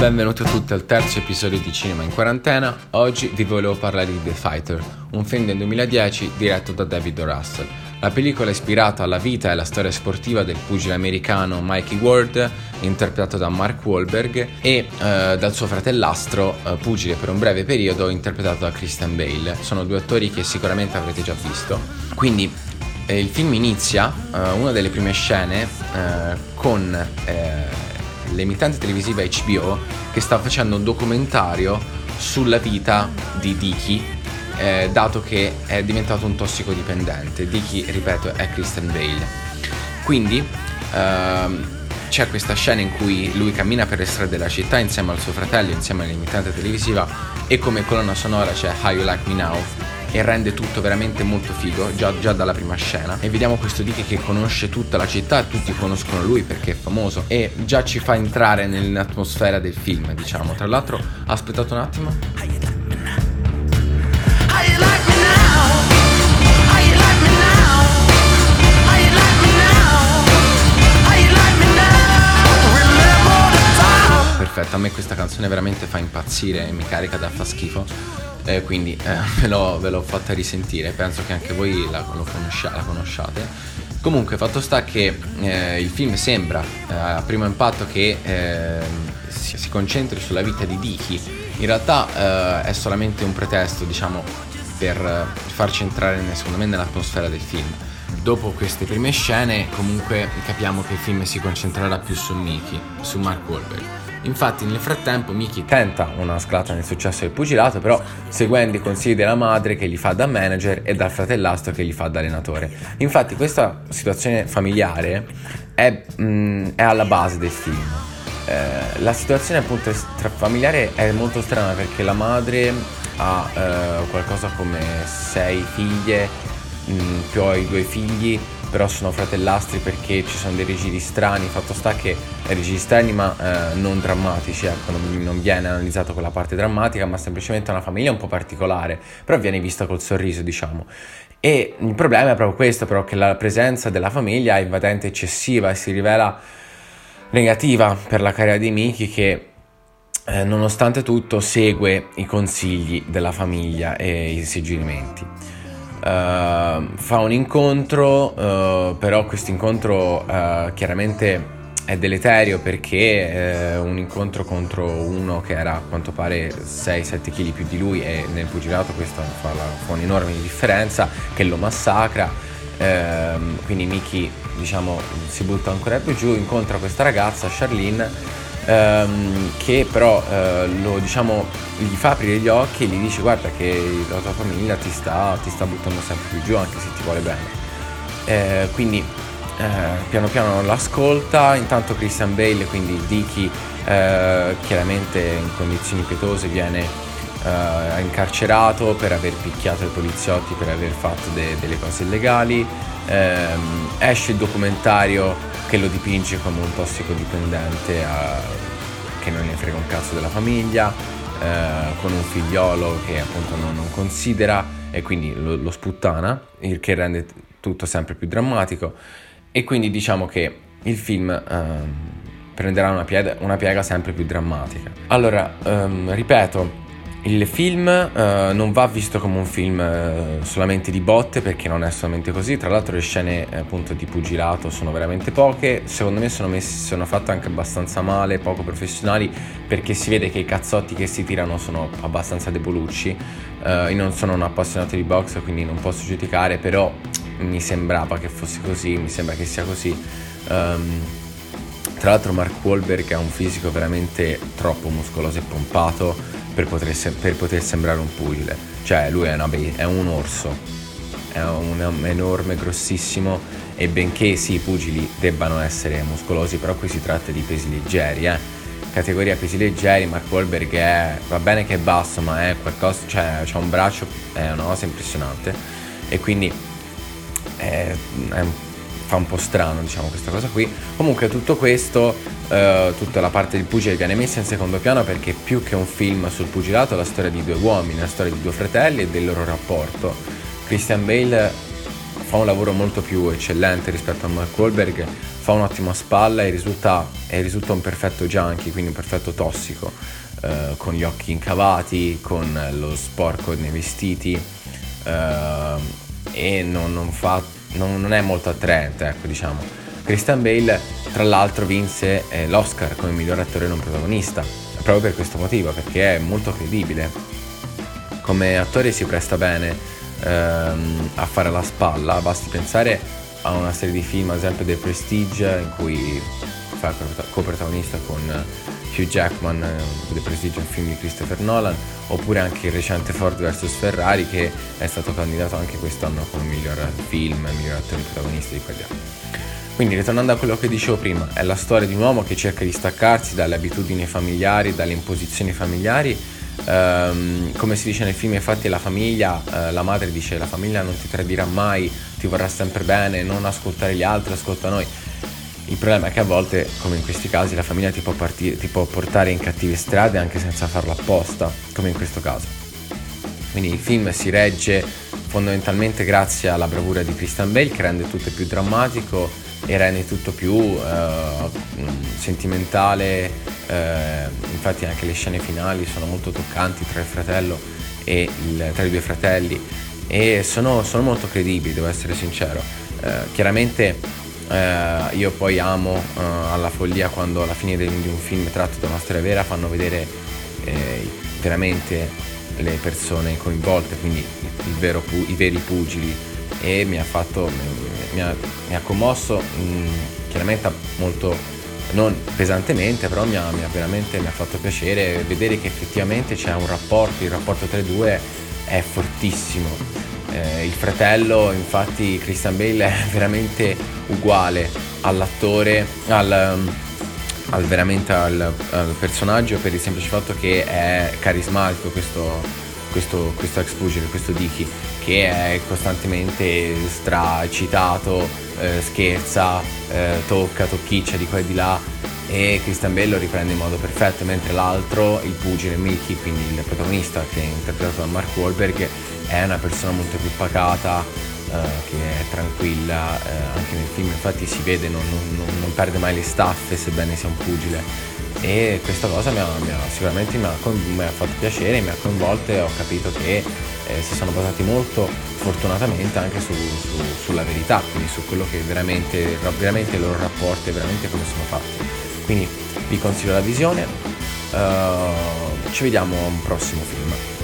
Benvenuti a tutti al terzo episodio di Cinema in quarantena. Oggi vi volevo parlare di The Fighter, un film del 2010 diretto da David. Russell. La pellicola è ispirata alla vita e alla storia sportiva del pugile americano Mikey Ward, interpretato da Mark Wahlberg, e eh, dal suo fratellastro, eh, pugile per un breve periodo, interpretato da Christian Bale. Sono due attori che sicuramente avrete già visto. Quindi eh, il film inizia, eh, una delle prime scene, eh, con eh, l'emittente televisiva HBO che sta facendo un documentario sulla vita di Dicky, eh, dato che è diventato un tossicodipendente. Dicky, ripeto, è Kristen Bale. Quindi ehm, c'è questa scena in cui lui cammina per le strade della città insieme al suo fratello, insieme all'emittente televisiva e come colonna sonora c'è How You Like Me Now e rende tutto veramente molto figo già, già, dalla prima scena. E vediamo questo Dicky che conosce tutta la città tutti conoscono lui perché è famoso. E già ci fa entrare nell'atmosfera del film diciamo. Tra l'altro aspettate un attimo. Perfetto a me questa canzone veramente fa impazzire e mi carica da fa schifo eh, quindi eh, ve, l'ho, ve, l'ho, fatta risentire, penso che anche voi la, conoscia, la conosciate. Comunque, fatto sta che eh, il film sembra eh, a primo impatto che ehm, si, si, concentri sulla vita di Dicky, in realtà eh, è solamente un pretesto, diciamo, per farci entrare, secondo me, nell'atmosfera del film. Dopo queste prime scene, comunque capiamo che il film si concentrerà più su Mickey, su Mark Wahlberg Infatti nel frattempo Miki tenta una scalata nel successo del pugilato, però seguendo i consigli della madre che gli fa da manager e dal fratellastro che gli fa da allenatore. Infatti questa situazione familiare è, mh, mm, è alla base del film. Eh, la situazione appunto familiare è molto strana perché la madre ha eh, qualcosa come sei figlie mh, mm, più i due figli però sono fratellastri perché ci sono dei registri strani, fatto sta che registri strani ma eh, non drammatici, ecco, non, non, viene analizzato quella parte drammatica, ma semplicemente una famiglia un po' particolare, però viene vista col sorriso, diciamo. E il problema è proprio questo, però, che la presenza della famiglia è invadente eccessiva e si rivela negativa per la carriera di Miki che eh, nonostante tutto segue i consigli della famiglia e i suggerimenti. Uh, fa un incontro, uh, però questo incontro uh, chiaramente è deleterio perché è un incontro contro uno che era a quanto pare 6-7 kg più di lui e nel pugilato questo fa, la, fa un'enorme differenza che lo massacra. Ehm, quindi Miki diciamo si butta ancora più giù, incontra questa ragazza, Charlene ehm, che però eh, lo, diciamo, gli fa aprire gli occhi e gli dice guarda che la tua famiglia ti sta, ti sta buttando sempre più giù anche se ti vuole bene. Eh, quindi eh, piano piano l'ascolta, intanto Christian Bale, quindi Dicky, eh, chiaramente in condizioni pietose viene eh, incarcerato per aver picchiato i poliziotti, per aver fatto de- delle cose illegali. Ehm, esce il documentario che lo dipinge come un tossicodipendente a, che non ne frega un cazzo della famiglia, eh, con un figliolo che appunto non, non considera e quindi lo, lo, sputtana, il che rende tutto sempre più drammatico e quindi diciamo che il film eh, prenderà una piega, una piega, sempre più drammatica. Allora, ehm, ripeto, il film uh, non va visto come un film uh, solamente di botte perché non è solamente così, tra l'altro le scene eh, appunto di pugilato sono veramente poche, secondo me sono, messi, sono fatte anche abbastanza male, poco professionali perché si vede che i cazzotti che si tirano sono abbastanza debolucci, uh, io non sono un appassionato di box quindi non posso giudicare, però mi sembrava che fosse così, mi sembra che sia così. Um, tra l'altro Mark Wahlberg ha un fisico veramente troppo muscoloso e pompato per poter, per poter sembrare un pugile. Cioè, lui è, una, è un orso, è un enorme, grossissimo e benché sì, i pugili debbano essere muscolosi, però qui si tratta di pesi leggeri, eh. Categoria pesi leggeri, Mark Wahlberg è, va bene che è basso, ma è qualcosa, cioè ha un braccio, è una cosa impressionante e quindi è, è un fa un po' strano diciamo questa cosa qui. Comunque tutto questo eh, tutta la parte del pugile viene messa in secondo piano perché più che un film sul pugilato è la storia di due uomini la storia di due fratelli e del loro rapporto. Christian Bale fa un lavoro molto più eccellente rispetto a Mark Wahlberg, fa un ottimo a spalla e risulta, e risulta un perfetto junkie, quindi un perfetto tossico, eh, con gli occhi incavati, con lo sporco nei vestiti eh, e non, non, fa, non, non, è molto attraente, ecco diciamo. Christian Bale tra l'altro vinse eh, l'Oscar come miglior attore non protagonista, proprio per questo motivo, perché è molto credibile. Come attore si presta bene ehm, a fare la spalla, basti pensare a una serie di film, ad esempio The Prestige, in cui fa co-protagonista con Hugh Jackman, eh, The Prestige è un film di Christopher Nolan, oppure anche il recente Ford vs Ferrari che è stato candidato anche quest'anno come miglior film, miglior attore protagonista di quegli anni. Quindi ritornando a quello che dicevo prima, è la storia di un uomo che cerca di staccarsi dalle abitudini familiari, dalle imposizioni familiari Um, come si dice nel film, infatti, la famiglia, uh, la madre dice: La famiglia non ti tradirà mai, ti vorrà sempre bene, non ascoltare gli altri, ascolta noi. Il problema è che a volte, come in questi casi, la famiglia ti può, partire, ti può portare in cattive strade anche senza farlo apposta, come in questo caso. Quindi il film si regge fondamentalmente grazie alla bravura di Christian Bale che rende tutto più drammatico e rende tutto più uh, sentimentale, uh, infatti anche le scene finali sono molto toccanti tra il fratello e il, tra i due fratelli e sono, sono molto credibili, devo essere sincero. Uh, chiaramente io poi amo alla follia quando alla fine di un film tratto da una storia vera fanno vedere veramente le persone coinvolte, quindi vero, i veri pugili. E mi ha fatto mi ha, mi ha commosso mh, mm, chiaramente molto non pesantemente però mi ha, mi ha, veramente mi ha fatto piacere vedere che effettivamente c'è un rapporto il rapporto tra i due è fortissimo eh, il fratello infatti Christian Bale è veramente uguale all'attore al, al veramente al, al personaggio per il semplice fatto che è carismatico questo questo, questo ex pugile, questo Dicky, che è costantemente stracitato, eh, scherza, eh, tocca, tocchiccia di qua e di là e Christian Bell lo riprende in modo perfetto, mentre l'altro, il pugile Mickey, quindi il protagonista che è interpretato da Mark Wahlberg, è una persona molto più pacata, eh, che è tranquilla, eh, anche nel film infatti si vede, non, non, non perde mai le staffe sebbene sia un pugile e questa cosa mi ha, mi ha, sicuramente mi ha, mi ha, fatto piacere, mi ha coinvolto e ho capito che eh, si sono basati molto fortunatamente anche su, su, sulla verità, quindi su quello che veramente, veramente i loro rapporti veramente come sono fatti. Quindi vi consiglio la visione, uh, ci vediamo a un prossimo film.